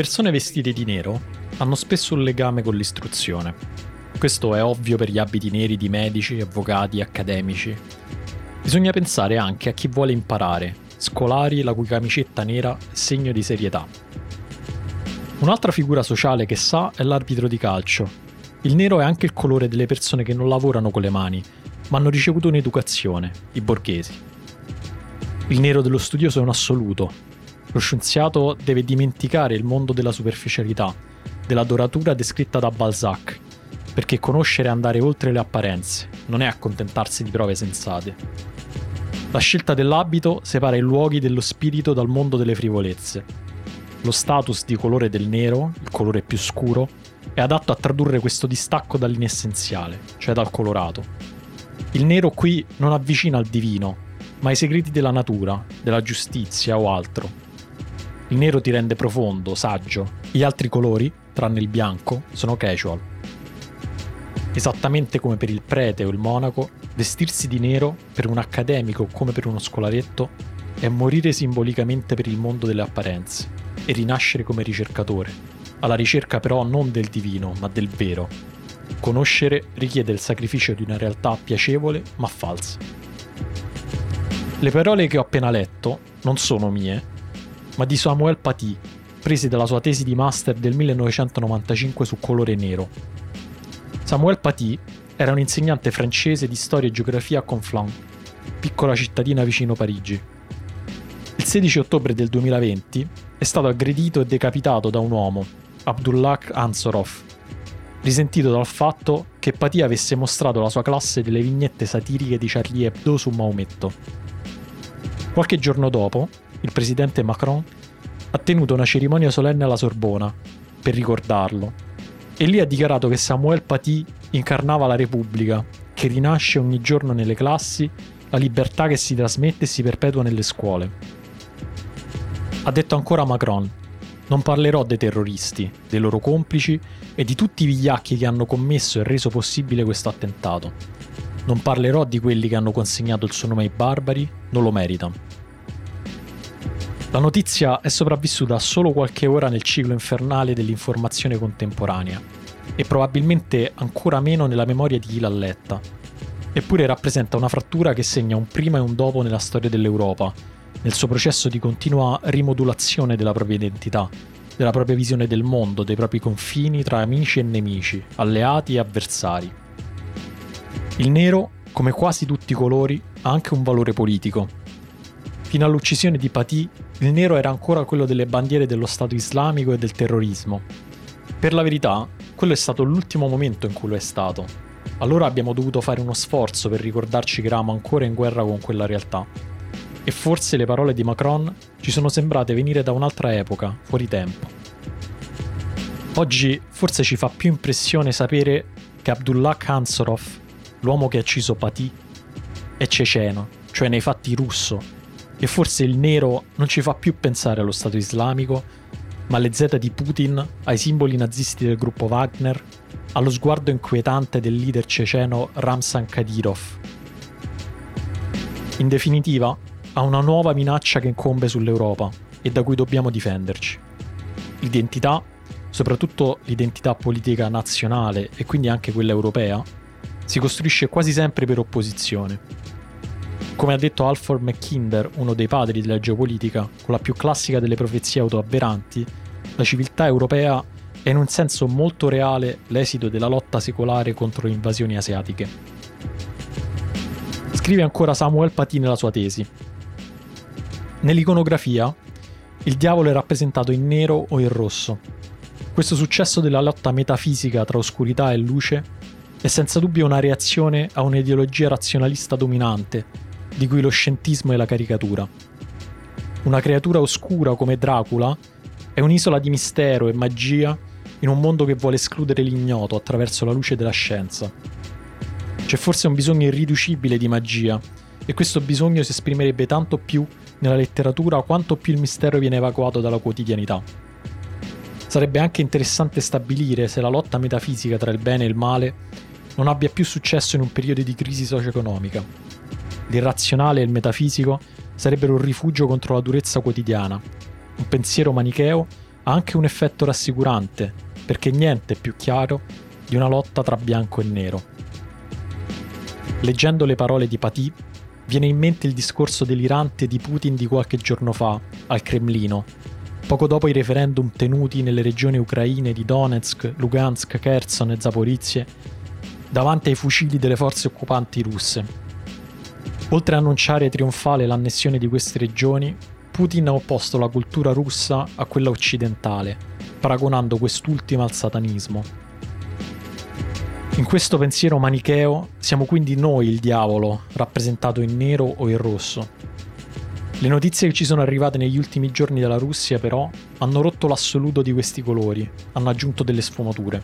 persone vestite di nero hanno spesso un legame con l'istruzione. Questo è ovvio per gli abiti neri di medici, avvocati, accademici. Bisogna pensare anche a chi vuole imparare, scolari la cui camicetta nera è segno di serietà. Un'altra figura sociale che sa è l'arbitro di calcio. Il nero è anche il colore delle persone che non lavorano con le mani, ma hanno ricevuto un'educazione, i borghesi. Il nero dello studioso è un assoluto. Lo scienziato deve dimenticare il mondo della superficialità, della doratura descritta da Balzac, perché conoscere è andare oltre le apparenze, non è accontentarsi di prove sensate. La scelta dell'abito separa i luoghi dello spirito dal mondo delle frivolezze lo status di colore del nero, il colore più scuro, è adatto a tradurre questo distacco dall'inessenziale, cioè dal colorato. Il nero qui non avvicina al divino, ma ai segreti della natura, della giustizia o altro. Il nero ti rende profondo, saggio. Gli altri colori, tranne il bianco, sono casual. Esattamente come per il prete o il monaco, vestirsi di nero per un accademico come per uno scolaretto è morire simbolicamente per il mondo delle apparenze e rinascere come ricercatore, alla ricerca però non del divino, ma del vero. Conoscere richiede il sacrificio di una realtà piacevole ma falsa. Le parole che ho appena letto non sono mie, ma di Samuel Paty, prese dalla sua tesi di master del 1995 su colore nero. Samuel Paty era un insegnante francese di storia e geografia a Conflans, piccola cittadina vicino Parigi. Il 16 ottobre del 2020 è stato aggredito e decapitato da un uomo, Abdullah Ansorov, risentito dal fatto che Patia avesse mostrato alla sua classe delle vignette satiriche di Charlie Hebdo su Maometto. Qualche giorno dopo, il presidente Macron ha tenuto una cerimonia solenne alla Sorbona per ricordarlo e lì ha dichiarato che Samuel Paty incarnava la Repubblica, che rinasce ogni giorno nelle classi, la libertà che si trasmette e si perpetua nelle scuole. Ha detto ancora Macron, non parlerò dei terroristi, dei loro complici e di tutti i vigliacchi che hanno commesso e reso possibile questo attentato. Non parlerò di quelli che hanno consegnato il suo nome ai barbari, non lo meritano. La notizia è sopravvissuta solo qualche ora nel ciclo infernale dell'informazione contemporanea e probabilmente ancora meno nella memoria di chi l'ha letta. Eppure rappresenta una frattura che segna un prima e un dopo nella storia dell'Europa nel suo processo di continua rimodulazione della propria identità, della propria visione del mondo, dei propri confini tra amici e nemici, alleati e avversari. Il nero, come quasi tutti i colori, ha anche un valore politico. Fino all'uccisione di Paty, il nero era ancora quello delle bandiere dello Stato islamico e del terrorismo. Per la verità, quello è stato l'ultimo momento in cui lo è stato. Allora abbiamo dovuto fare uno sforzo per ricordarci che eravamo ancora in guerra con quella realtà e forse le parole di Macron ci sono sembrate venire da un'altra epoca, fuori tempo. Oggi forse ci fa più impressione sapere che Abdullah Kansorov, l'uomo che ha ucciso Pati, è ceceno, cioè nei fatti russo, e forse il nero non ci fa più pensare allo Stato islamico, ma alle Z di Putin, ai simboli nazisti del gruppo Wagner, allo sguardo inquietante del leader ceceno Ramzan Kadyrov. In definitiva, a una nuova minaccia che incombe sull'Europa e da cui dobbiamo difenderci. L'identità, soprattutto l'identità politica nazionale e quindi anche quella europea, si costruisce quasi sempre per opposizione. Come ha detto Alfred Mackinder, uno dei padri della geopolitica, con la più classica delle profezie autoavveranti, la civiltà europea è in un senso molto reale l'esito della lotta secolare contro le invasioni asiatiche. Scrive ancora Samuel Paty nella sua tesi. Nell'iconografia, il diavolo è rappresentato in nero o in rosso. Questo successo della lotta metafisica tra oscurità e luce è senza dubbio una reazione a un'ideologia razionalista dominante, di cui lo scientismo è la caricatura. Una creatura oscura come Dracula è un'isola di mistero e magia in un mondo che vuole escludere l'ignoto attraverso la luce della scienza. C'è forse un bisogno irriducibile di magia, e questo bisogno si esprimerebbe tanto più nella letteratura quanto più il mistero viene evacuato dalla quotidianità. Sarebbe anche interessante stabilire se la lotta metafisica tra il bene e il male non abbia più successo in un periodo di crisi socio-economica. L'irrazionale e il metafisico sarebbero un rifugio contro la durezza quotidiana, un pensiero manicheo ha anche un effetto rassicurante, perché niente è più chiaro di una lotta tra bianco e nero. Leggendo le parole di Paty, viene in mente il discorso delirante di Putin di qualche giorno fa, al Cremlino, poco dopo i referendum tenuti nelle regioni ucraine di Donetsk, Lugansk, Kherson e Zaporizhia, davanti ai fucili delle forze occupanti russe. Oltre a annunciare trionfale l'annessione di queste regioni, Putin ha opposto la cultura russa a quella occidentale, paragonando quest'ultima al satanismo. In questo pensiero manicheo siamo quindi noi il diavolo, rappresentato in nero o in rosso. Le notizie che ci sono arrivate negli ultimi giorni dalla Russia, però, hanno rotto l'assoluto di questi colori, hanno aggiunto delle sfumature.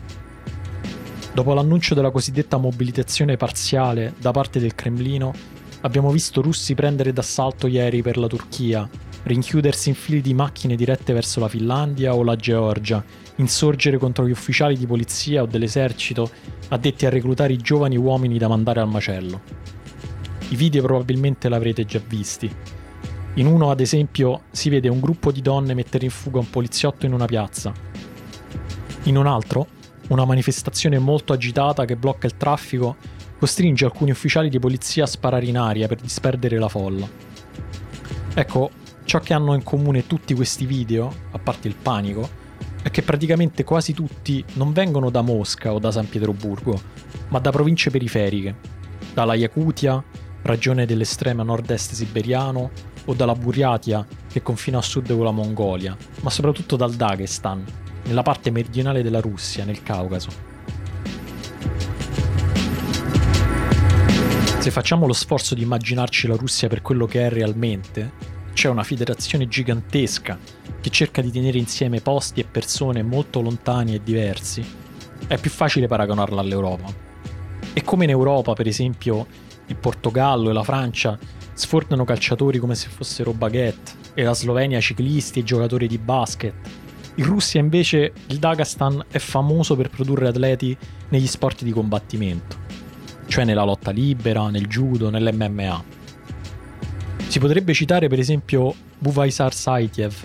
Dopo l'annuncio della cosiddetta mobilitazione parziale da parte del Cremlino, abbiamo visto russi prendere d'assalto ieri per la Turchia, rinchiudersi in fili di macchine dirette verso la Finlandia o la Georgia, insorgere contro gli ufficiali di polizia o dell'esercito addetti a reclutare i giovani uomini da mandare al macello. I video probabilmente l'avrete già visti. In uno, ad esempio, si vede un gruppo di donne mettere in fuga un poliziotto in una piazza. In un altro, una manifestazione molto agitata che blocca il traffico costringe alcuni ufficiali di polizia a sparare in aria per disperdere la folla. Ecco, Ciò che hanno in comune tutti questi video, a parte il panico, è che praticamente quasi tutti non vengono da Mosca o da San Pietroburgo, ma da province periferiche, dalla Yakutia, ragione dell'estremo nord-est siberiano, o dalla Buryatia, che confina a sud con la Mongolia, ma soprattutto dal Dagestan, nella parte meridionale della Russia, nel Caucaso. Se facciamo lo sforzo di immaginarci la Russia per quello che è realmente, c'è una federazione gigantesca che cerca di tenere insieme posti e persone molto lontani e diversi, è più facile paragonarla all'Europa. E come in Europa, per esempio, il Portogallo e la Francia sfornano calciatori come se fossero baguette, e la Slovenia ciclisti e giocatori di basket. In Russia invece il Dagestan è famoso per produrre atleti negli sport di combattimento, cioè nella lotta libera, nel judo, nell'MMA. Si potrebbe citare per esempio Buvaisar Saitiev,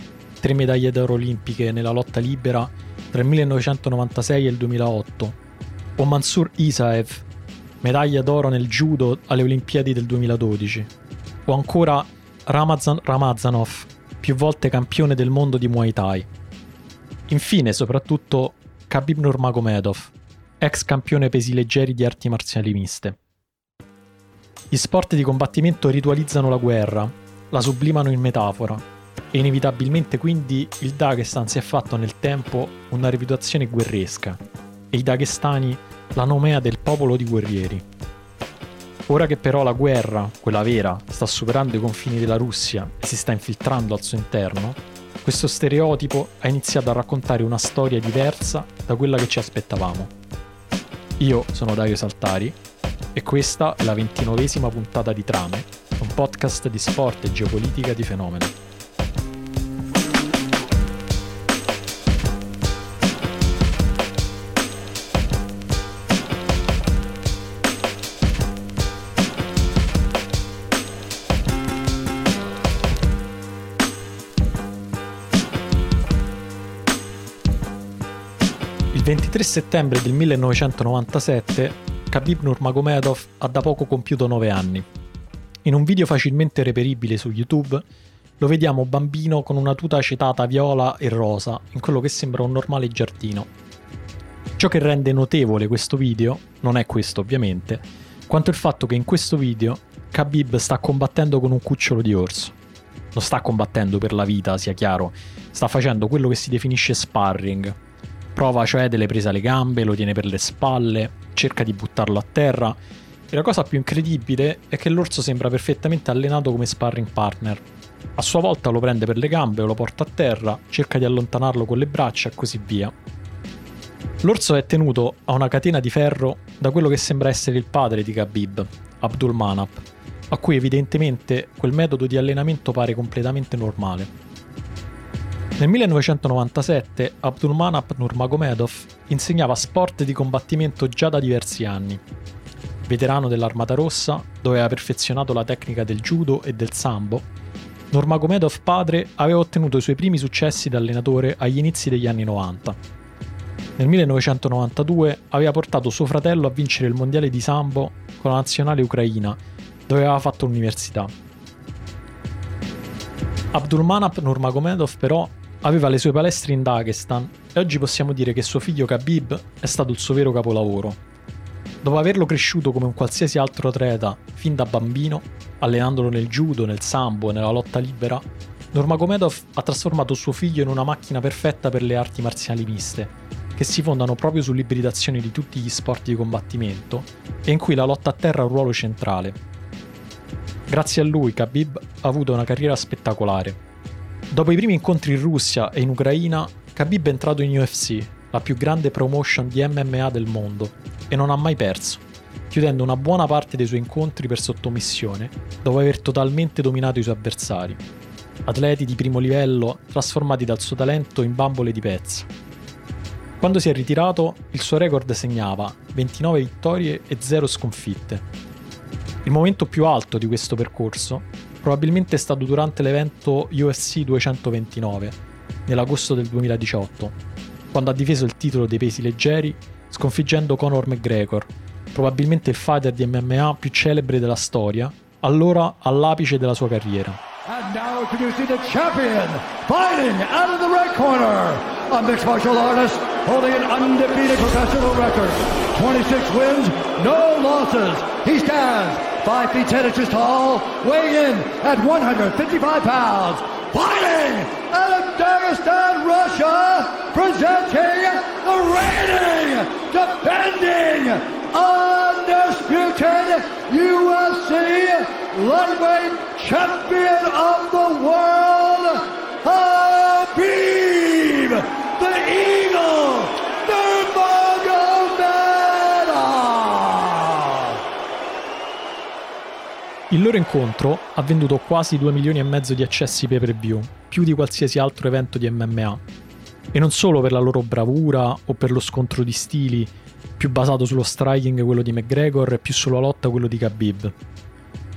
tre medaglie d'oro olimpiche nella lotta libera tra il 1996 e il 2008, o Mansur Isaev, medaglia d'oro nel judo alle Olimpiadi del 2012, o ancora Ramazan Ramazanov, più volte campione del mondo di Muay Thai. Infine, soprattutto, Khabib Nurmagomedov, ex campione pesi leggeri di arti marziali miste. Gli sport di combattimento ritualizzano la guerra, la sublimano in metafora, e inevitabilmente quindi il Dagestan si è fatto nel tempo una reputazione guerresca, e i dagestani la nomea del popolo di guerrieri. Ora che però la guerra, quella vera, sta superando i confini della Russia e si sta infiltrando al suo interno, questo stereotipo ha iniziato a raccontare una storia diversa da quella che ci aspettavamo. Io sono Dario Saltari e questa è la ventinovesima puntata di Trame, un podcast di sport e geopolitica di fenomeno. Il 23 settembre del 1997 Khabib Nurmagomedov ha da poco compiuto 9 anni. In un video facilmente reperibile su YouTube lo vediamo bambino con una tuta acetata viola e rosa in quello che sembra un normale giardino. Ciò che rende notevole questo video non è questo ovviamente, quanto il fatto che in questo video Khabib sta combattendo con un cucciolo di orso. Non sta combattendo per la vita, sia chiaro, sta facendo quello che si definisce sparring, Prova cioè delle prese alle gambe, lo tiene per le spalle, cerca di buttarlo a terra. E la cosa più incredibile è che l'orso sembra perfettamente allenato come sparring partner. A sua volta lo prende per le gambe lo porta a terra, cerca di allontanarlo con le braccia e così via. L'orso è tenuto a una catena di ferro da quello che sembra essere il padre di Khabib, Abdul Manap, a cui evidentemente quel metodo di allenamento pare completamente normale. Nel 1997 Abdulmanap Nurmagomedov insegnava sport di combattimento già da diversi anni. Veterano dell'Armata Rossa, dove aveva perfezionato la tecnica del judo e del sambo, Nurmagomedov padre aveva ottenuto i suoi primi successi da allenatore agli inizi degli anni 90. Nel 1992 aveva portato suo fratello a vincere il mondiale di sambo con la nazionale ucraina, dove aveva fatto l'università. Abdulmanap Nurmagomedov però aveva le sue palestre in Dagestan e oggi possiamo dire che suo figlio Khabib è stato il suo vero capolavoro. Dopo averlo cresciuto come un qualsiasi altro atleta fin da bambino, allenandolo nel judo, nel sambo e nella lotta libera, Nurmagomedov ha trasformato suo figlio in una macchina perfetta per le arti marziali miste, che si fondano proprio sull'ibridazione di tutti gli sport di combattimento e in cui la lotta a terra ha un ruolo centrale. Grazie a lui Khabib ha avuto una carriera spettacolare. Dopo i primi incontri in Russia e in Ucraina, Khabib è entrato in UFC, la più grande promotion di MMA del mondo, e non ha mai perso, chiudendo una buona parte dei suoi incontri per sottomissione, dopo aver totalmente dominato i suoi avversari. Atleti di primo livello trasformati dal suo talento in bambole di pezza. Quando si è ritirato, il suo record segnava 29 vittorie e 0 sconfitte. Il momento più alto di questo percorso probabilmente è stato durante l'evento UFC 229, nell'agosto del 2018, quando ha difeso il titolo dei pesi leggeri sconfiggendo Conor McGregor, probabilmente il fighter di MMA più celebre della storia, allora all'apice della sua carriera. And now introducing the champion, fighting out of the red corner, a mixed martial artist holding an undefeated professional record. 26 wins, no losses. He stands 5 feet 10 inches tall, weighing in at 155 pounds. Fighting out of Dagestan, Russia, presenting the reigning, defending, undisputed UFC lightweight champion of the world, Habib, Il loro incontro ha venduto quasi 2 milioni e mezzo di accessi pay per view, più di qualsiasi altro evento di MMA, e non solo per la loro bravura o per lo scontro di stili, più basato sullo striking quello di McGregor e più sulla lotta quello di Khabib.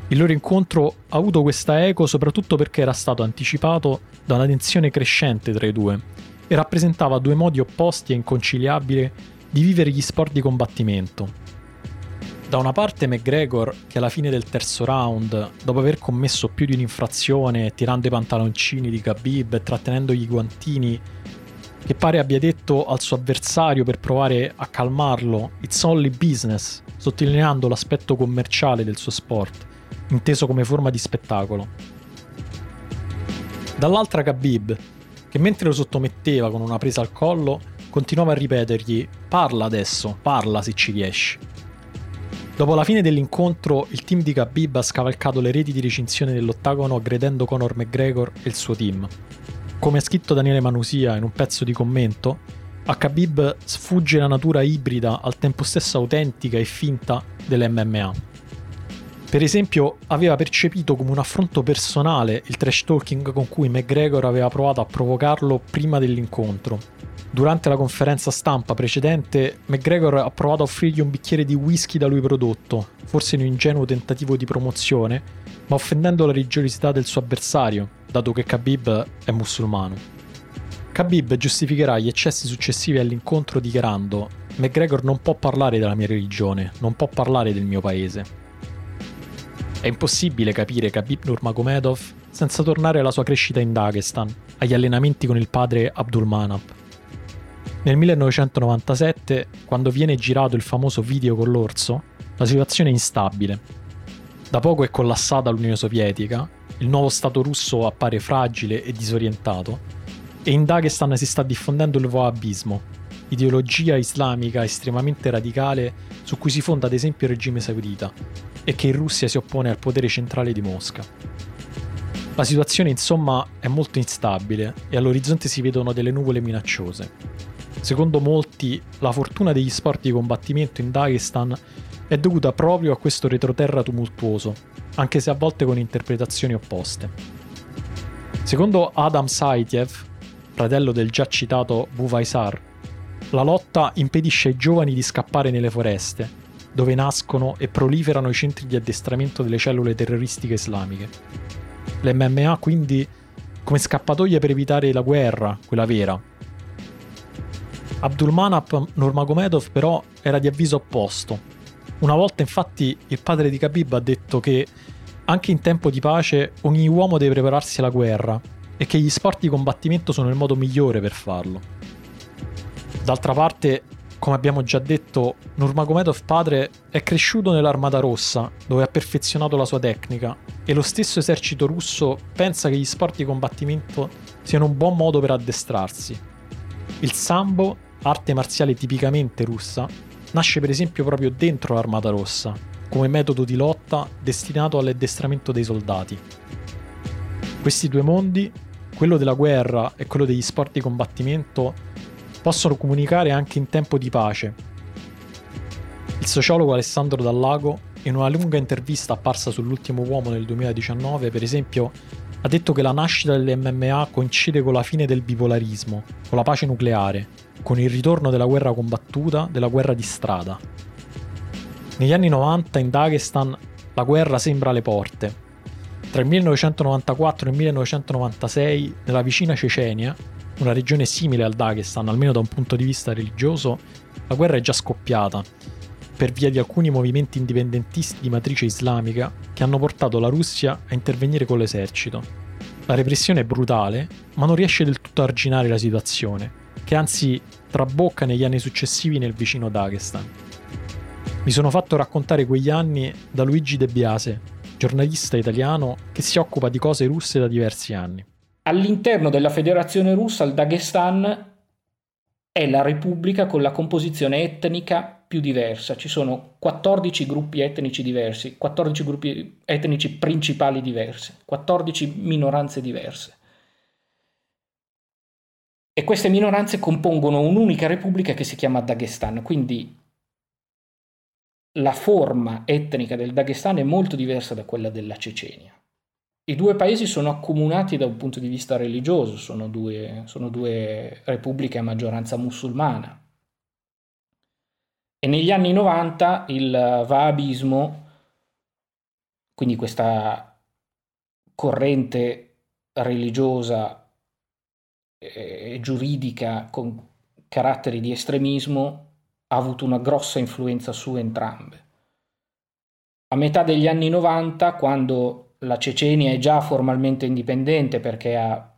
Il loro incontro ha avuto questa eco soprattutto perché era stato anticipato da una tensione crescente tra i due e rappresentava due modi opposti e inconciliabili di vivere gli sport di combattimento. Da una parte McGregor, che alla fine del terzo round, dopo aver commesso più di un'infrazione, tirando i pantaloncini di Khabib e trattenendogli i guantini, che pare abbia detto al suo avversario per provare a calmarlo It's only business, sottolineando l'aspetto commerciale del suo sport, inteso come forma di spettacolo. Dall'altra Khabib, che mentre lo sottometteva con una presa al collo, continuava a ripetergli parla adesso, parla se ci riesci. Dopo la fine dell'incontro, il team di Khabib ha scavalcato le reti di recinzione dell'ottagono aggredendo Conor McGregor e il suo team, come ha scritto Daniele Manusia in un pezzo di commento, a Khabib sfugge la natura ibrida, al tempo stesso autentica e finta dell'MMA. Per esempio, aveva percepito come un affronto personale il trash talking con cui McGregor aveva provato a provocarlo prima dell'incontro. Durante la conferenza stampa precedente, McGregor ha provato a offrirgli un bicchiere di whisky da lui prodotto, forse in un ingenuo tentativo di promozione, ma offendendo la religiosità del suo avversario, dato che Khabib è musulmano. Khabib giustificherà gli eccessi successivi all'incontro dichiarando McGregor non può parlare della mia religione, non può parlare del mio paese. È impossibile capire Khabib Nurmagomedov senza tornare alla sua crescita in Dagestan, agli allenamenti con il padre Abdulmanap. Nel 1997, quando viene girato il famoso video con l'orso, la situazione è instabile. Da poco è collassata l'Unione Sovietica il nuovo Stato russo appare fragile e disorientato, e in Dagestan si sta diffondendo il wahhabismo, ideologia islamica estremamente radicale su cui si fonda ad esempio il regime saudita, e che in Russia si oppone al potere centrale di Mosca. La situazione insomma è molto instabile e all'orizzonte si vedono delle nuvole minacciose. Secondo molti, la fortuna degli sport di combattimento in Dagestan è dovuta proprio a questo retroterra tumultuoso, anche se a volte con interpretazioni opposte. Secondo Adam Saityev, fratello del già citato Buvaisar, la lotta impedisce ai giovani di scappare nelle foreste, dove nascono e proliferano i centri di addestramento delle cellule terroristiche islamiche. l'MMA quindi come scappatoia per evitare la guerra, quella vera. Abdulmanap Nurmagomedov però era di avviso opposto. Una volta infatti il padre di Khabib ha detto che anche in tempo di pace ogni uomo deve prepararsi alla guerra e che gli sport di combattimento sono il modo migliore per farlo. D'altra parte, come abbiamo già detto, Nurmagomedov padre è cresciuto nell'Armata Rossa, dove ha perfezionato la sua tecnica, e lo stesso esercito russo pensa che gli sport di combattimento siano un buon modo per addestrarsi. Il sambo, arte marziale tipicamente russa, nasce per esempio proprio dentro l'Armata Rossa, come metodo di lotta destinato all'addestramento dei soldati. Questi due mondi, quello della guerra e quello degli sport di combattimento, possono comunicare anche in tempo di pace. Il sociologo Alessandro Dallago, in una lunga intervista apparsa sull'ultimo uomo nel 2019, per esempio, ha detto che la nascita dell'MMA coincide con la fine del bipolarismo, con la pace nucleare, con il ritorno della guerra combattuta, della guerra di strada. Negli anni 90 in Dagestan la guerra sembra alle porte. Tra il 1994 e il 1996, nella vicina Cecenia, una regione simile al Dagestan, almeno da un punto di vista religioso, la guerra è già scoppiata, per via di alcuni movimenti indipendentisti di matrice islamica che hanno portato la Russia a intervenire con l'esercito. La repressione è brutale, ma non riesce del tutto a arginare la situazione, che anzi trabocca negli anni successivi nel vicino Dagestan. Mi sono fatto raccontare quegli anni da Luigi De Biase, giornalista italiano che si occupa di cose russe da diversi anni. All'interno della Federazione russa il Dagestan è la repubblica con la composizione etnica più diversa. Ci sono 14 gruppi etnici diversi, 14 gruppi etnici principali diversi, 14 minoranze diverse. E queste minoranze compongono un'unica repubblica che si chiama Dagestan, quindi la forma etnica del Dagestan è molto diversa da quella della Cecenia. I due paesi sono accomunati da un punto di vista religioso, sono due, sono due repubbliche a maggioranza musulmana. E negli anni 90 il Wahhabismo, quindi questa corrente religiosa e giuridica con caratteri di estremismo, ha avuto una grossa influenza su entrambe. A metà degli anni 90, quando la Cecenia è già formalmente indipendente perché ha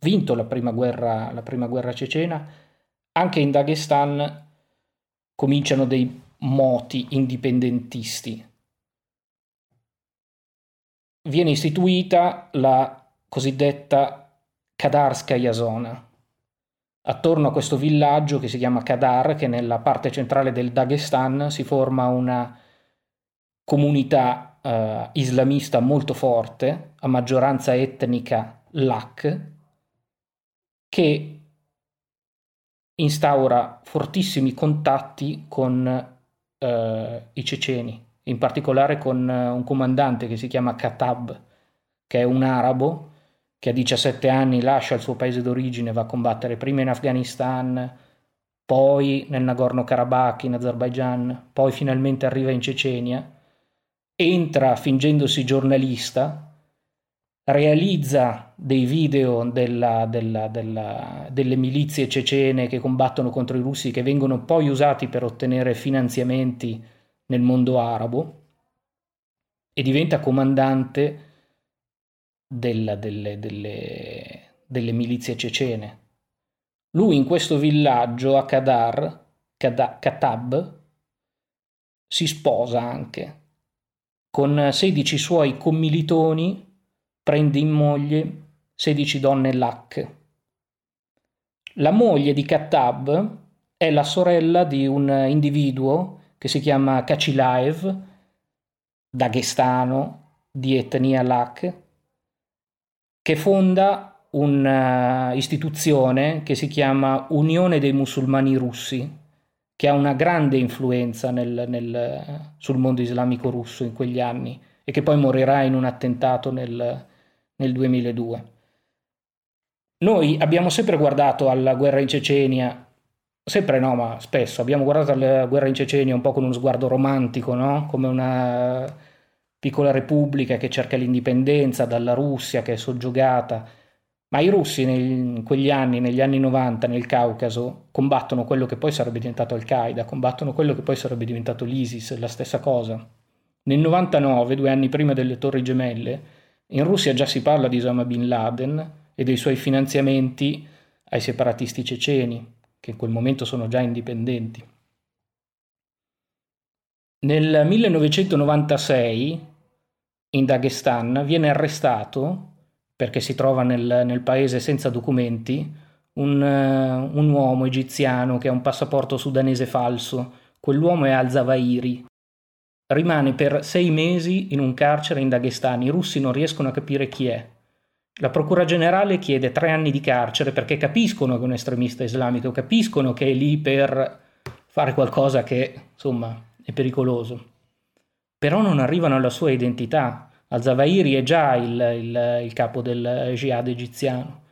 vinto la prima guerra, la prima guerra cecena, anche in Dagestan cominciano dei moti indipendentisti. Viene istituita la cosiddetta Kadarskaya zona. Attorno a questo villaggio che si chiama Kadar, che nella parte centrale del Dagestan si forma una comunità uh, islamista molto forte, a maggioranza etnica Lak, che instaura fortissimi contatti con uh, i ceceni, in particolare con uh, un comandante che si chiama Katab, che è un arabo che a 17 anni lascia il suo paese d'origine, va a combattere prima in Afghanistan, poi nel Nagorno-Karabakh in Azerbaijan, poi finalmente arriva in Cecenia entra fingendosi giornalista, realizza dei video della, della, della, delle milizie cecene che combattono contro i russi che vengono poi usati per ottenere finanziamenti nel mondo arabo e diventa comandante della, delle, delle, delle, milizie cecene. Lui in questo villaggio a Kadar, Katab, si sposa anche con 16 suoi commilitoni prende in moglie 16 donne Lak. La moglie di Kattab è la sorella di un individuo che si chiama Kachilaev, daghestano, di etnia Lak, che fonda un'istituzione che si chiama Unione dei Musulmani Russi, che ha una grande influenza nel, nel, sul mondo islamico russo in quegli anni e che poi morirà in un attentato nel, nel 2002. Noi abbiamo sempre guardato alla guerra in Cecenia, sempre no, ma spesso abbiamo guardato alla guerra in Cecenia un po' con uno sguardo romantico, no? come una, piccola repubblica che cerca l'indipendenza dalla Russia che è soggiogata. Ma i russi in quegli anni, negli anni 90 nel Caucaso, combattono quello che poi sarebbe diventato Al-Qaeda, combattono quello che poi sarebbe diventato l'ISIS, la stessa cosa. Nel 99, due anni prima delle Torri Gemelle, in Russia già si parla di Osama Bin Laden e dei suoi finanziamenti ai separatisti ceceni, che in quel momento sono già indipendenti. Nel 1996 in Dagestan viene arrestato, perché si trova nel, nel paese senza documenti, un, uh, un, uomo egiziano che ha un passaporto sudanese falso. Quell'uomo è Al-Zawahiri. Rimane per sei mesi in un carcere in Dagestan. I russi non riescono a capire chi è. La Procura Generale chiede tre anni di carcere perché capiscono che è un estremista islamico, capiscono che è lì per fare qualcosa che, insomma, è pericoloso però non arrivano alla sua identità. Al-Zawahiri è già il, il, il capo del jihad egiziano.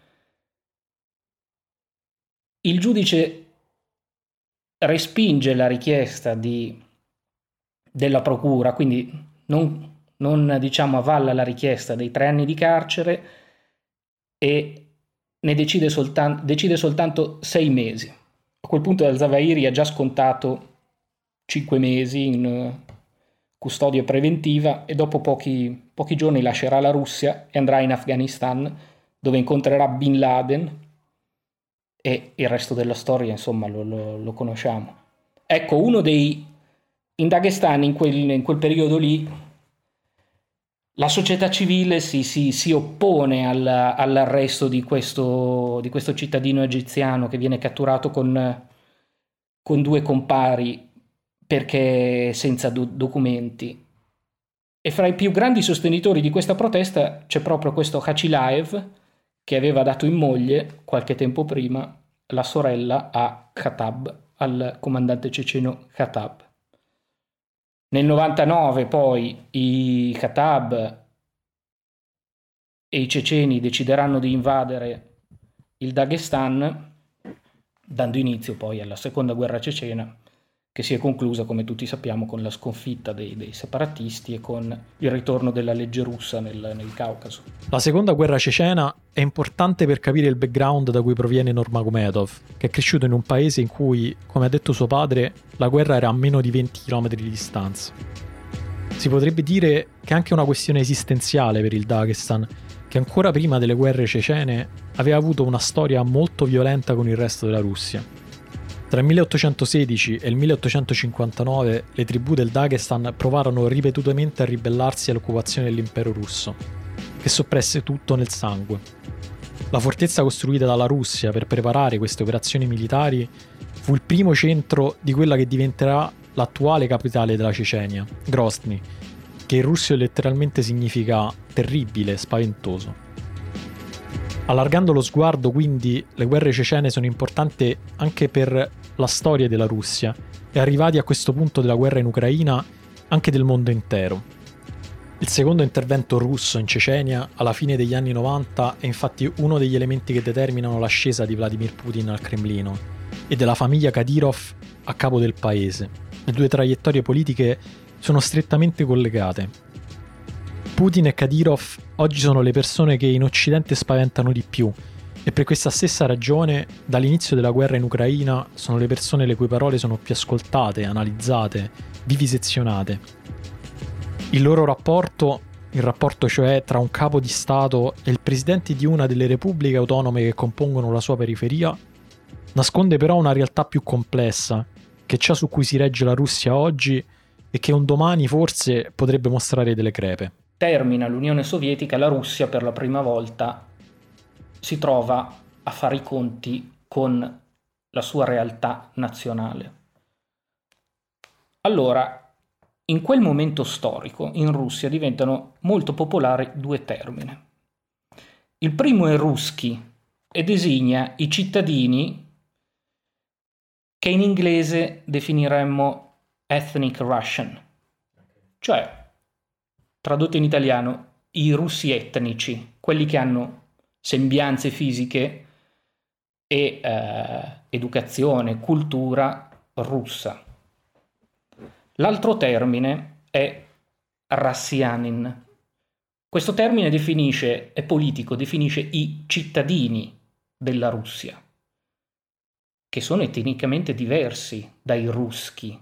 Il giudice respinge la richiesta di, della procura, quindi non, non diciamo avvalla la richiesta dei tre anni di carcere e ne decide, soltan- decide soltanto sei mesi. A quel punto Al-Zawahiri ha già scontato cinque mesi in custodia preventiva e dopo pochi, pochi giorni lascerà la Russia e andrà in Afghanistan dove incontrerà Bin Laden e il resto della storia insomma lo, lo, lo conosciamo. Ecco, uno dei... in Dagestan in quel, in quel periodo lì la società civile si, si, si oppone al, all'arresto di questo, di questo, cittadino egiziano che viene catturato con, con due compari perché senza do- documenti. E fra i più grandi sostenitori di questa protesta c'è proprio questo Hachilaev che aveva dato in moglie qualche tempo prima la sorella a Khatab, al comandante ceceno Khatab. Nel 99 poi i Khatab e i ceceni decideranno di invadere il Dagestan, dando inizio poi alla seconda guerra cecena che si è conclusa, come tutti sappiamo, con la sconfitta dei, dei separatisti e con il ritorno della legge russa nel, nel, Caucaso. La seconda guerra cecena è importante per capire il background da cui proviene Normagomedov, che è cresciuto in un paese in cui, come ha detto suo padre, la guerra era a meno di 20 km di distanza. Si potrebbe dire che è anche una questione esistenziale per il Dagestan, che ancora prima delle guerre cecene aveva avuto una storia molto violenta con il resto della Russia tra il 1816 e il 1859 le tribù del Dagestan provarono ripetutamente a ribellarsi all'occupazione dell'impero russo, che soppresse tutto nel sangue. La fortezza costruita dalla Russia per preparare queste operazioni militari fu il primo centro di quella che diventerà l'attuale capitale della Cecenia, Grozny, che in russo letteralmente significa terribile, spaventoso. Allargando lo sguardo, quindi, le guerre cecene sono importanti anche per la storia della Russia e arrivati a questo punto della guerra in Ucraina anche del mondo intero. Il secondo intervento russo in Cecenia alla fine degli anni 90 è infatti uno degli elementi che determinano l'ascesa di Vladimir Putin al Cremlino e della famiglia Kadyrov a capo del paese. Le due traiettorie politiche sono strettamente collegate. Putin e Kadyrov oggi sono le persone che in Occidente spaventano di più e per questa stessa ragione, dall'inizio della guerra in Ucraina, sono le persone le cui parole sono più ascoltate, analizzate, vivisezionate. Il loro rapporto, il rapporto cioè tra un capo di Stato e il presidente di una delle repubbliche autonome che compongono la sua periferia, nasconde però una realtà più complessa, che ciò su cui si regge la Russia oggi e che un domani forse potrebbe mostrare delle crepe. Termina l'Unione Sovietica, la Russia per la prima volta si trova a fare i conti con la sua realtà nazionale. Allora, in quel momento storico in Russia diventano molto popolari due termini. Il primo è Ruski e designa i cittadini che in inglese definiremmo ethnic Russian, cioè, tradotto in italiano, i russi etnici, quelli che hanno sembianze fisiche e eh, educazione, cultura russa. L'altro termine è Rassianin. Questo termine definisce, è politico, definisce i cittadini della Russia, che sono etnicamente diversi dai ruschi,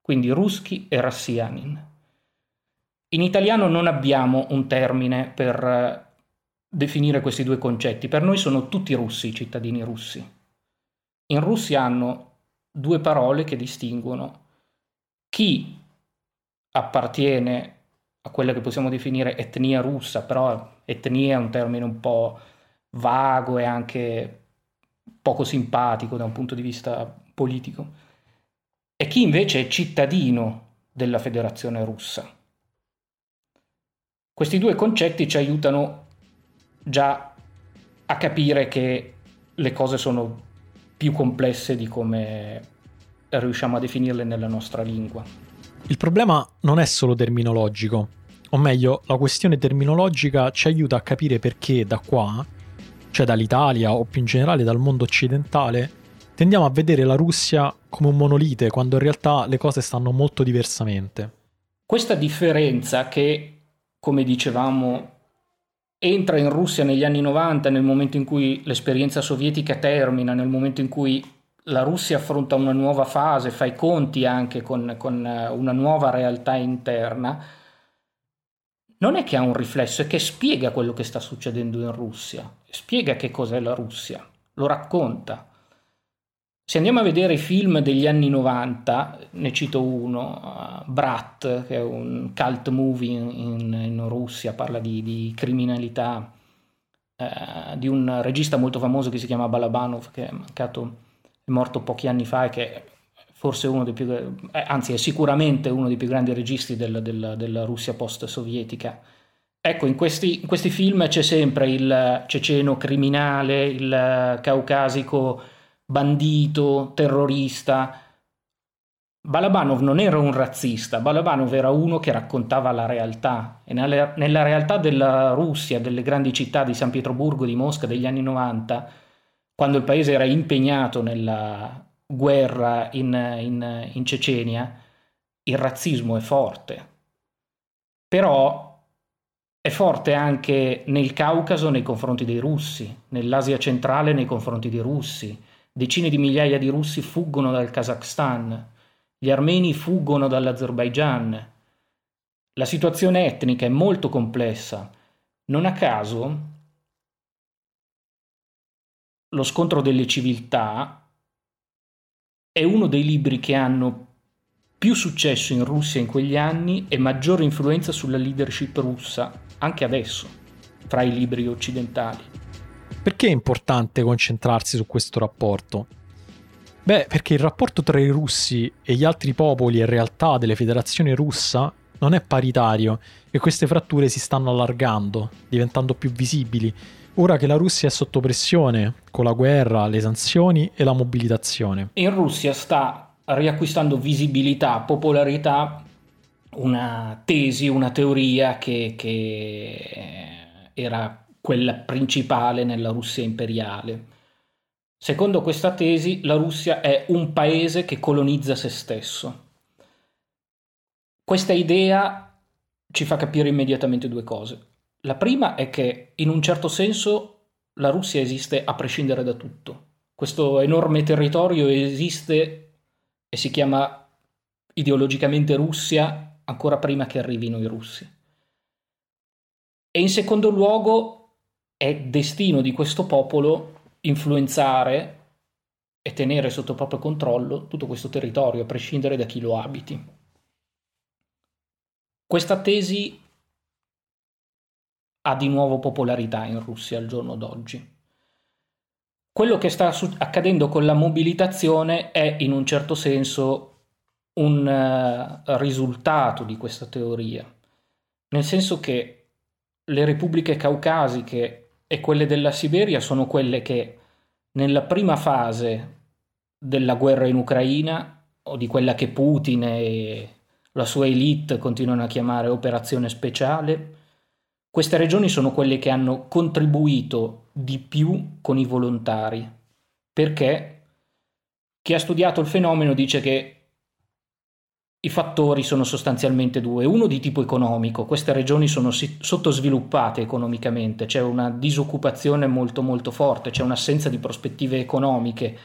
quindi ruschi e Rassianin. In italiano non abbiamo un termine per eh, definire questi due concetti, per noi sono tutti russi cittadini russi. In Russia hanno due parole che distinguono chi appartiene a quella che possiamo definire etnia russa, però etnia è un termine un po' vago e anche poco simpatico da un punto di vista politico, e chi invece è cittadino della federazione russa. Questi due concetti ci aiutano già a capire che le cose sono più complesse di come riusciamo a definirle nella nostra lingua. Il problema non è solo terminologico, o meglio, la questione terminologica ci aiuta a capire perché da qua, cioè dall'Italia o più in generale dal mondo occidentale, tendiamo a vedere la Russia come un monolite quando in realtà le cose stanno molto diversamente. Questa differenza che, come dicevamo entra in Russia negli anni 90, nel momento in cui l'esperienza sovietica termina, nel momento in cui la Russia affronta una nuova fase, fa i conti anche con, con eh, una nuova realtà interna, non è che ha un riflesso, è che spiega quello che sta succedendo in Russia, spiega che cos'è la Russia, lo racconta. Se andiamo a vedere i film degli anni 90, ne cito uno, uh, Brat, che è un cult movie in, in Russia, parla di, di criminalità, uh, di un regista molto famoso che si chiama Balabanov, che è mancato, è morto pochi anni fa e che è forse uno dei più, eh, anzi è sicuramente uno dei più grandi registi del, del, della Russia post-sovietica. Ecco, in questi, in questi film c'è sempre il ceceno criminale, il caucasico bandito, terrorista. Balabanov non era un razzista, Balabanov era uno che raccontava la realtà e nella, nella realtà della Russia, delle grandi città di San Pietroburgo, di Mosca degli anni 90, quando il paese era impegnato nella guerra in, in, in Cecenia, il razzismo è forte. Però è forte anche nel Caucaso nei confronti dei russi, nell'Asia centrale nei confronti dei russi, Decine di migliaia di russi fuggono dal Kazakhstan, gli armeni fuggono dall'Azerbaigian. La situazione etnica è molto complessa. Non a caso lo scontro delle civiltà è uno dei libri che hanno più successo in Russia in quegli anni e maggiore influenza sulla leadership russa, anche adesso, fra i libri occidentali. Perché è importante concentrarsi su questo rapporto? Beh, perché il rapporto tra i russi e gli altri popoli e realtà delle federazioni russa non è paritario e queste fratture si stanno allargando, diventando più visibili, ora che la Russia è sotto pressione con la guerra, le sanzioni e la mobilitazione. In Russia sta riacquistando visibilità, popolarità, una tesi, una teoria che, che era quella principale nella Russia imperiale. Secondo questa tesi, la Russia è un paese che colonizza se stesso. Questa idea ci fa capire immediatamente due cose. La prima è che in un certo senso la Russia esiste a prescindere da tutto. Questo enorme territorio esiste e si chiama ideologicamente Russia ancora prima che arrivino i russi. E in secondo luogo è destino di questo popolo influenzare e tenere sotto proprio controllo tutto questo territorio, a prescindere da chi lo abiti. Questa tesi ha di nuovo popolarità in Russia al giorno d'oggi. Quello che sta accadendo con la mobilitazione è in un certo senso un uh, risultato di questa teoria, nel senso che le repubbliche caucasiche e quelle della Siberia sono quelle che nella prima fase della guerra in Ucraina, o di quella che Putin e la sua elite continuano a chiamare operazione speciale, queste regioni sono quelle che hanno contribuito di più con i volontari, perché? Chi ha studiato il fenomeno dice che I fattori sono sostanzialmente due, uno di tipo economico, queste regioni sono sottosviluppate economicamente, c'è una disoccupazione molto molto forte, c'è un'assenza di prospettive economiche,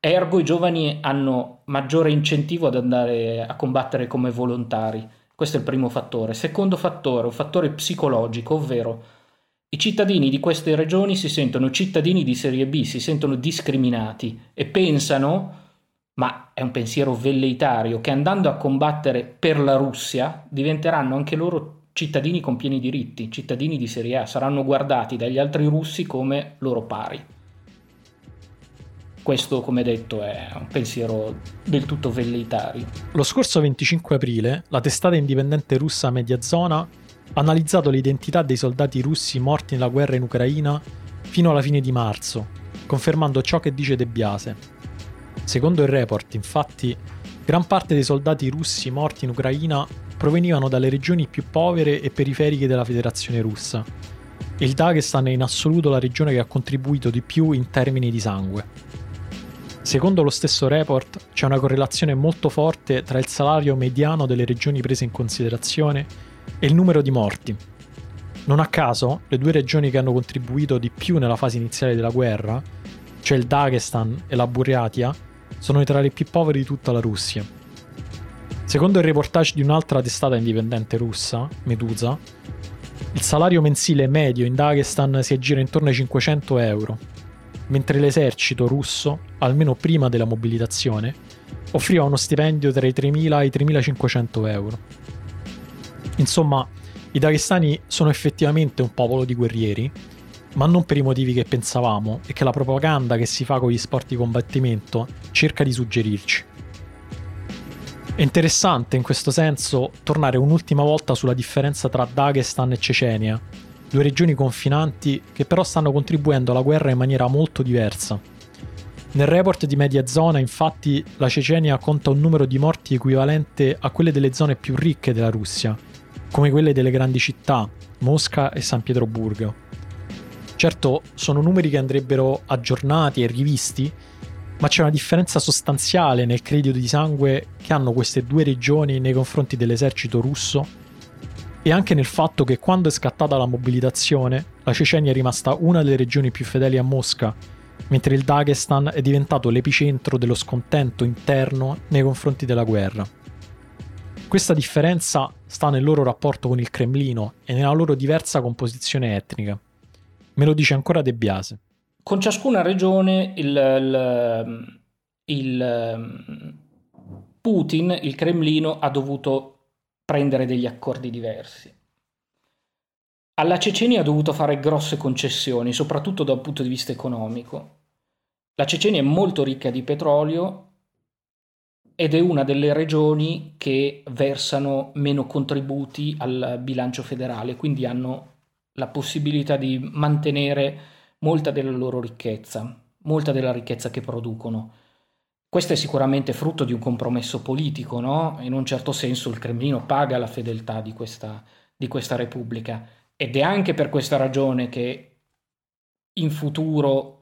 ergo i giovani hanno maggiore incentivo ad andare a combattere come volontari, questo è il primo fattore. Secondo fattore, un fattore psicologico, ovvero i cittadini di queste regioni si sentono cittadini di serie B, si sentono discriminati e pensano ma è un pensiero velleitario che andando a combattere per la Russia diventeranno anche loro cittadini con pieni diritti, cittadini di serie A, saranno guardati dagli altri russi come loro pari. Questo, come detto, è un pensiero del tutto velleitario. Lo scorso 25 aprile, la testata indipendente russa Mediazona ha analizzato l'identità dei soldati russi morti nella guerra in Ucraina fino alla fine di marzo, confermando ciò che dice De Biase, Secondo il report, infatti, gran parte dei soldati russi morti in Ucraina provenivano dalle regioni più povere e periferiche della Federazione russa. Il Dagestan è in assoluto la regione che ha contribuito di più in termini di sangue. Secondo lo stesso report c'è una correlazione molto forte tra il salario mediano delle regioni prese in considerazione e il numero di morti. Non a caso, le due regioni che hanno contribuito di più nella fase iniziale della guerra, cioè il Dagestan e la Buryatia, sono tra le più povere di tutta la Russia. Secondo il reportage di un'altra testata indipendente russa, Medusa, il salario mensile medio in Dagestan si aggira intorno ai 500 euro, mentre l'esercito russo, almeno prima della mobilitazione, offriva uno stipendio tra i 3.000 e i 3.500 euro. Insomma, i dagestani sono effettivamente un popolo di guerrieri ma non per i motivi che pensavamo e che la propaganda che si fa con gli sport di combattimento cerca di suggerirci. È interessante in questo senso tornare un'ultima volta sulla differenza tra Dagestan e Cecenia, due regioni confinanti che però stanno contribuendo alla guerra in maniera molto diversa. Nel report di Media Zona, infatti, la Cecenia conta un numero di morti equivalente a quelle delle zone più ricche della Russia, come quelle delle grandi città, Mosca e San Pietroburgo. Certo, sono numeri che andrebbero aggiornati e rivisti, ma c'è una differenza sostanziale nel credito di sangue che hanno queste due regioni nei confronti dell'esercito russo e anche nel fatto che quando è scattata la mobilitazione, la Cecenia è rimasta una delle regioni più fedeli a Mosca, mentre il Dagestan è diventato l'epicentro dello scontento interno nei confronti della guerra. Questa differenza sta nel loro rapporto con il Cremlino e nella loro diversa composizione etnica. Me lo dice ancora De Biase. Con ciascuna regione il, il, il Putin, il Cremlino, ha dovuto prendere degli accordi diversi. Alla Cecenia ha dovuto fare grosse concessioni, soprattutto dal punto di vista economico. La Cecenia è molto ricca di petrolio ed è una delle regioni che versano meno contributi al bilancio federale, quindi hanno la possibilità di mantenere molta della loro ricchezza, molta della ricchezza che producono. Questo è sicuramente frutto di un compromesso politico, no? In un certo senso il Cremlino paga la fedeltà di questa, di questa Repubblica ed è anche per questa ragione che in futuro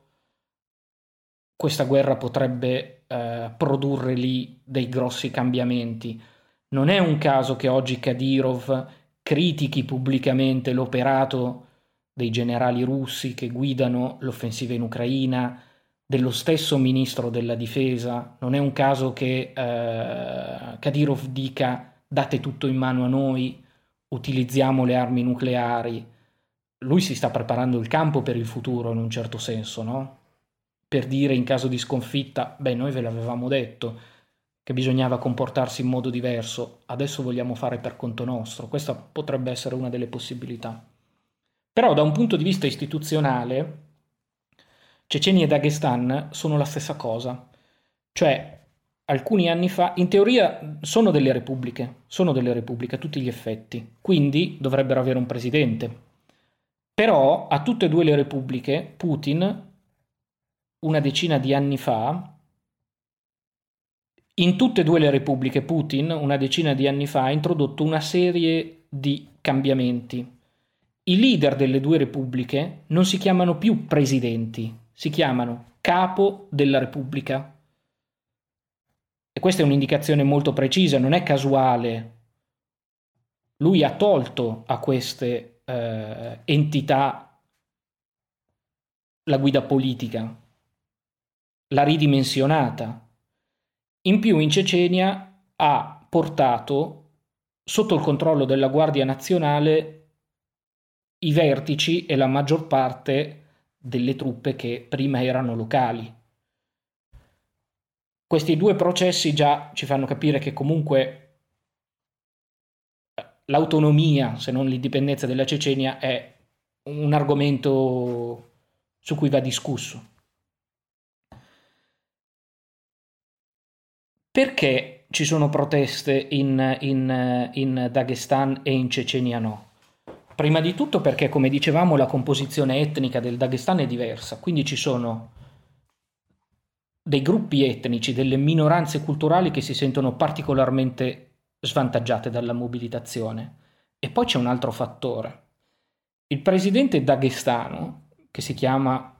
questa guerra potrebbe eh, produrre lì dei grossi cambiamenti. Non è un caso che oggi Kadyrov critichi pubblicamente l'operato dei generali russi che guidano l'offensiva in Ucraina, dello stesso ministro della difesa. Non è un caso che eh, Kadyrov dica date tutto in mano a noi, utilizziamo le armi nucleari. Lui si sta preparando il campo per il futuro in un certo senso, no? Per dire in caso di sconfitta, beh, noi ve l'avevamo detto, che bisognava comportarsi in modo diverso, adesso vogliamo fare per conto nostro. Questa potrebbe essere una delle possibilità. Però da un punto di vista istituzionale, Cecenia e Dagestan sono la stessa cosa. Cioè, alcuni anni fa, in teoria sono delle repubbliche, sono delle repubbliche a tutti gli effetti, quindi dovrebbero avere un presidente. Però a tutte e due le repubbliche Putin, una decina di anni fa, in tutte e due le repubbliche Putin, una decina di anni fa, ha introdotto una serie di cambiamenti. I leader delle due repubbliche non si chiamano più presidenti, si chiamano capo della repubblica. e questa è un'indicazione molto precisa, non è casuale. Lui ha tolto a queste eh, entità la guida politica, l'ha ridimensionata. In più in Cecenia ha portato sotto il controllo della Guardia Nazionale i vertici e la maggior parte delle truppe che prima erano locali. Questi due processi già ci fanno capire che comunque eh, l'autonomia, se non l'indipendenza della Cecenia, è un argomento su cui va discusso. Perché ci sono proteste in, in, in Dagestan e in Cecenia no? Prima di tutto perché, come dicevamo, la composizione etnica del Dagestan è diversa, quindi ci sono dei gruppi etnici, delle minoranze culturali che si sentono particolarmente svantaggiate dalla mobilitazione. E poi c'è un altro fattore. Il presidente dagestano, che si chiama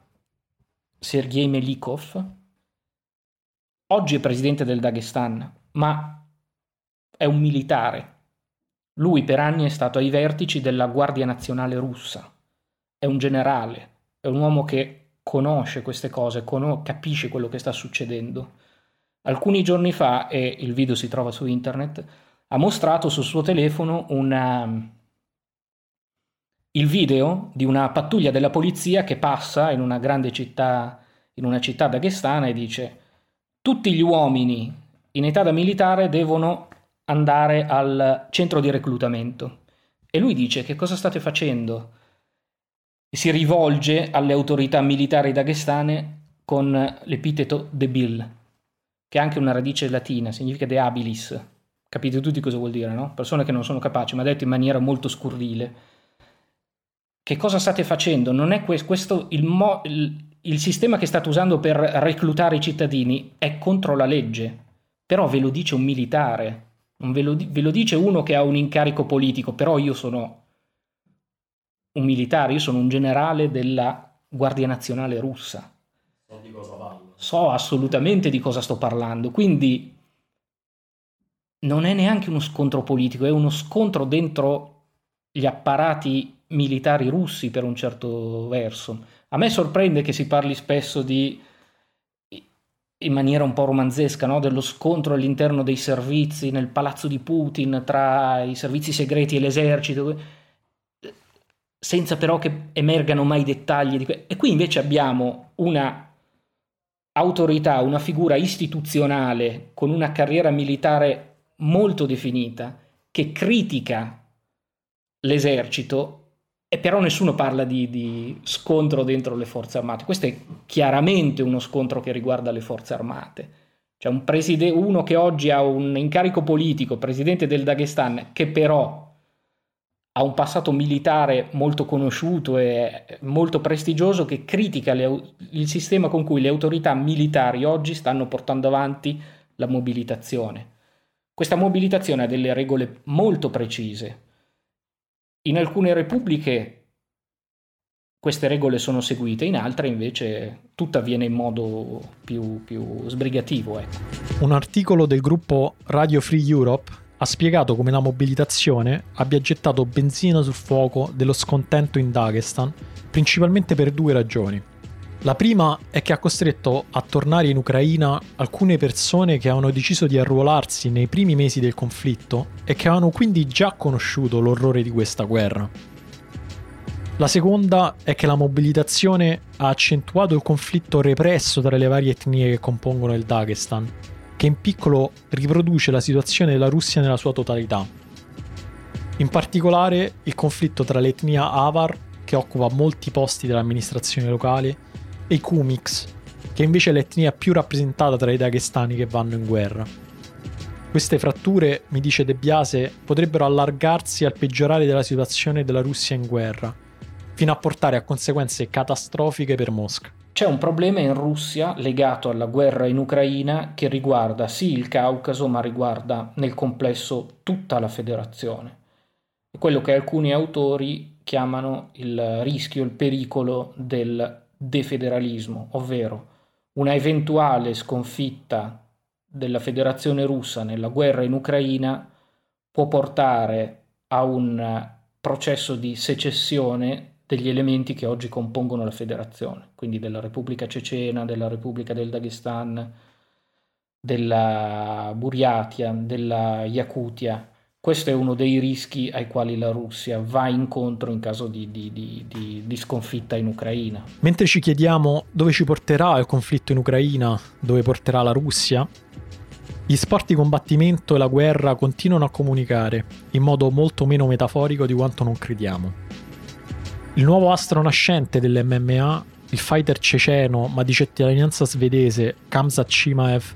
Sergei Melikov, oggi è presidente del Dagestan, ma è un militare. Lui per anni è stato ai vertici della Guardia Nazionale russa. È un generale, è un uomo che conosce queste cose, con- capisce quello che sta succedendo. Alcuni giorni fa, e il video si trova su internet, ha mostrato sul suo telefono una, il video di una pattuglia della polizia che passa in una grande città, in una città daghestana e dice tutti gli uomini in età da militare devono andare al centro di reclutamento. E lui dice che cosa state facendo? si rivolge alle autorità militari daghestane con l'epiteto debil, che è anche una radice latina, significa de habilis. Capite tutti cosa vuol dire, no? Persone che non sono capaci, ma detto in maniera molto scurrile. Che cosa state facendo? Non è questo il, mo- il sistema che state usando per reclutare i cittadini, è contro la legge. Però ve lo dice un militare, ve lo, ve lo dice uno che ha un incarico politico, però io sono un militare, io sono un generale della Guardia Nazionale russa. So di cosa parlo. So assolutamente di cosa sto parlando, quindi non è neanche uno scontro politico, è uno scontro dentro gli apparati militari russi per un certo verso. A me sorprende che si parli spesso di in maniera un po' romanzesca, no? dello scontro all'interno dei servizi nel palazzo di Putin tra i servizi segreti e l'esercito senza però che emergano mai dettagli. Que- e qui invece abbiamo una autorità, una figura istituzionale con una carriera militare molto definita che critica l'esercito e però nessuno parla di, di, scontro dentro le forze armate. Questo è chiaramente uno scontro che riguarda le forze armate. Cioè un preside- uno che oggi ha un incarico politico, presidente del Dagestan, che però ha un passato militare molto conosciuto e molto prestigioso che critica le, il sistema con cui le autorità militari oggi stanno portando avanti la mobilitazione. Questa mobilitazione ha delle regole molto precise. In alcune repubbliche queste regole sono seguite, in altre invece tutto avviene in modo più, più sbrigativo. Ecco. Un articolo del gruppo Radio Free Europe ha spiegato come la mobilitazione abbia gettato benzina sul fuoco dello scontento in Dagestan, principalmente per due ragioni. La prima è che ha costretto a tornare in Ucraina alcune persone che avevano deciso di arruolarsi nei primi mesi del conflitto e che avevano quindi già conosciuto l'orrore di questa guerra. La seconda è che la mobilitazione ha accentuato il conflitto represso tra le varie etnie che compongono il Dagestan che in piccolo riproduce la situazione della Russia nella sua totalità. In particolare il conflitto tra l'etnia Avar, che occupa molti posti dell'amministrazione locale, i Kumix, che invece è l'etnia più rappresentata tra i dagestani che vanno in guerra. Queste fratture, mi dice De Biase, potrebbero allargarsi al peggiorare della situazione della Russia in guerra, fino a portare a conseguenze catastrofiche per Mosca. C'è un problema in Russia legato alla guerra in Ucraina che riguarda sì il Caucaso, ma riguarda nel complesso tutta la federazione. Quello che alcuni autori chiamano il rischio, il pericolo del defederalismo, ovvero una eventuale sconfitta della Federazione russa nella guerra in Ucraina può portare a un processo di secessione degli elementi che oggi compongono la federazione, quindi della Repubblica Cecena, della Repubblica del Dagestan, della Buriatia, della Yakutia. Questo è uno dei rischi ai quali la Russia va incontro in caso di, di, di, di, sconfitta in Ucraina. Mentre ci chiediamo dove ci porterà il conflitto in Ucraina, dove porterà la Russia, gli sport di combattimento e la guerra continuano a comunicare in modo molto meno metaforico di quanto non crediamo. Il nuovo astro nascente dell'MMA, il fighter ceceno ma di cittadinanza svedese Kamzat Chimaev,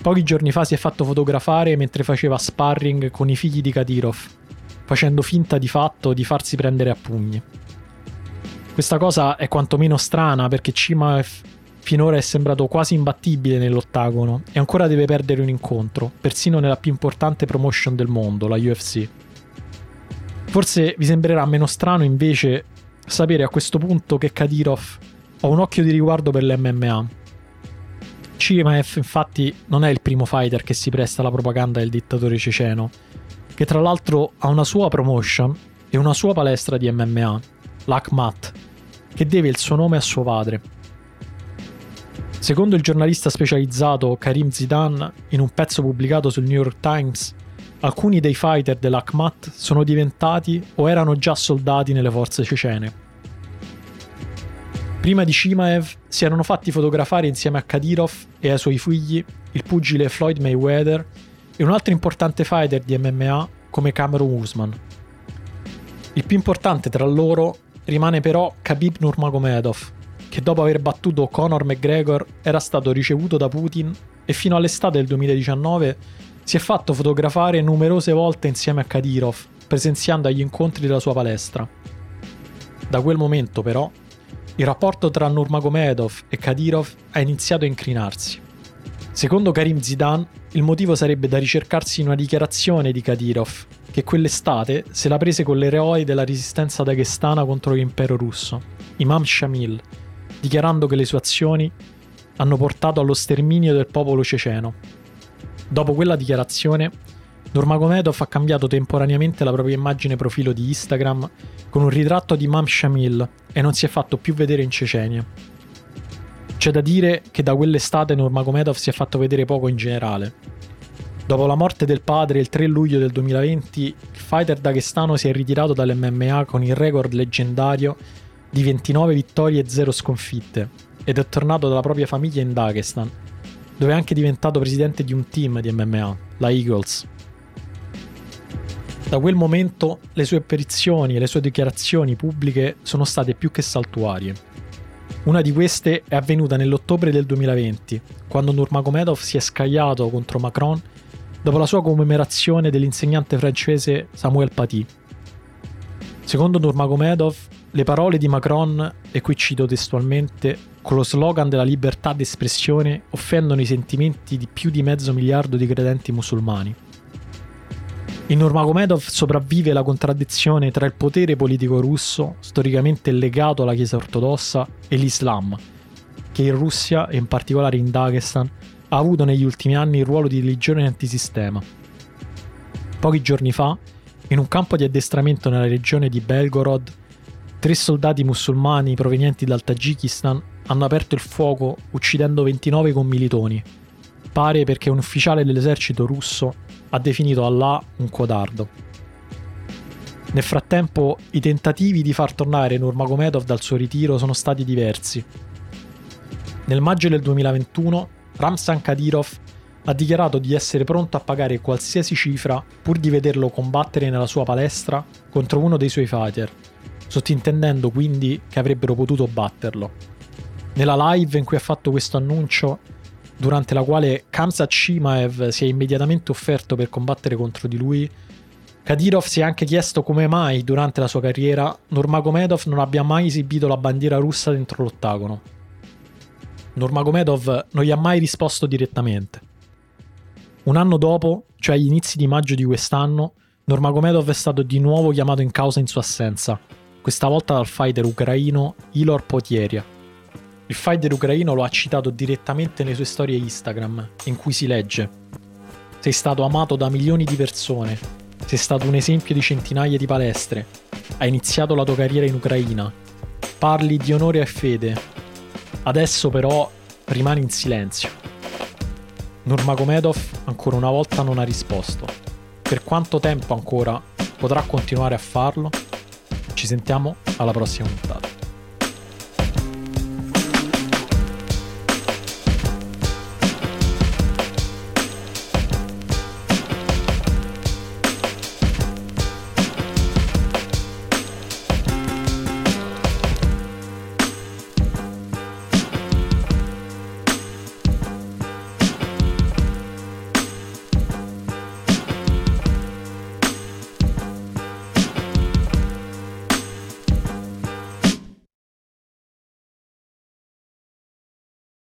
pochi giorni fa si è fatto fotografare mentre faceva sparring con i figli di Kadyrov, facendo finta di fatto di farsi prendere a pugni. Questa cosa è quantomeno strana perché Chimaev finora è sembrato quasi imbattibile nell'ottagono e ancora deve perdere un incontro, persino nella più importante promotion del mondo, la UFC. Forse vi sembrerà meno strano invece sapere a questo punto che Kadyrov ha un occhio di riguardo per l'MMA. Chimaev infatti non è il primo fighter che si presta alla propaganda del dittatore ceceno, che tra l'altro ha una sua promotion e una sua palestra di MMA, l'Akmat, che deve il suo nome a suo padre. Secondo il giornalista specializzato Karim Zidan, in un pezzo pubblicato sul New York Times, alcuni dei fighter dell'Akhmat sono diventati o erano già soldati nelle forze cecene. Prima di Shimaev si erano fatti fotografare insieme a Kadyrov e ai suoi figli il pugile Floyd Mayweather e un altro importante fighter di MMA come Cameron Usman. Il più importante tra loro rimane però Khabib Nurmagomedov, che dopo aver battuto Conor McGregor era stato ricevuto da Putin e fino all'estate del 2019 si è fatto fotografare numerose volte insieme a Kadyrov, presenziando agli incontri della sua palestra. Da quel momento, però, il rapporto tra Nurmagomedov e Kadyrov ha iniziato a incrinarsi. Secondo Karim Zidan, il motivo sarebbe da ricercarsi in una dichiarazione di Kadyrov, che quell'estate se la prese con l'eroe della resistenza daghestana contro l'impero russo, Imam Shamil, dichiarando che le sue azioni hanno portato allo sterminio del popolo ceceno Dopo quella dichiarazione, Nurmagomedov ha cambiato temporaneamente la propria immagine profilo di Instagram con un ritratto di Mam Shamil e non si è fatto più vedere in Cecenia. C'è da dire che da quell'estate Nurmagomedov si è fatto vedere poco in generale. Dopo la morte del padre il 3 luglio del 2020, il fighter daghestano si è ritirato dall'MMA con il record leggendario di 29 vittorie e 0 sconfitte ed è tornato dalla propria famiglia in Dagestan, dove è anche diventato presidente di un team di MMA, la Eagles. Da quel momento le sue apparizioni e le sue dichiarazioni pubbliche sono state più che saltuarie. Una di queste è avvenuta nell'ottobre del 2020, quando Nurmagomedov si è scagliato contro Macron dopo la sua commemorazione dell'insegnante francese Samuel Paty. Secondo Nurmagomedov, le parole di Macron, e qui cito testualmente, con lo slogan della libertà d'espressione offendono i sentimenti di più di mezzo miliardo di credenti musulmani. In Nurmagomedov sopravvive la contraddizione tra il potere politico russo, storicamente legato alla Chiesa ortodossa, e l'Islam, che in Russia, e in particolare in Dagestan, ha avuto negli ultimi anni il ruolo di religione antisistema. Pochi giorni fa, in un campo di addestramento nella regione di Belgorod, tre soldati musulmani provenienti dal Tagikistan hanno aperto il fuoco uccidendo 29 commilitoni. Pare perché un ufficiale dell'esercito russo ha definito Allah un codardo. Nel frattempo, i tentativi di far tornare Nurmagomedov dal suo ritiro sono stati diversi. Nel maggio del 2021, Ramzan Kadyrov ha dichiarato di essere pronto a pagare qualsiasi cifra pur di vederlo combattere nella sua palestra contro uno dei suoi fighter, sottintendendo quindi che avrebbero potuto batterlo. Nella live in cui ha fatto questo annuncio, durante la quale Kamzat Shimaev si è immediatamente offerto per combattere contro di lui, Kadyrov si è anche chiesto come mai, durante la sua carriera, Nurmagomedov non abbia mai esibito la bandiera russa dentro l'ottagono. Nurmagomedov non gli ha mai risposto direttamente. Un anno dopo, cioè agli inizi di maggio di quest'anno, Nurmagomedov è stato di nuovo chiamato in causa in sua assenza, questa volta dal fighter ucraino Ilor Potieria. Il fighter ucraino lo ha citato direttamente nelle sue storie Instagram, in cui si legge Sei stato amato da milioni di persone, sei stato un esempio di centinaia di palestre, hai iniziato la tua carriera in Ucraina, parli di onore e fede, adesso però rimani in silenzio. Nurmagomedov ancora una volta non ha risposto. Per quanto tempo ancora potrà continuare a farlo? Ci sentiamo alla prossima puntata.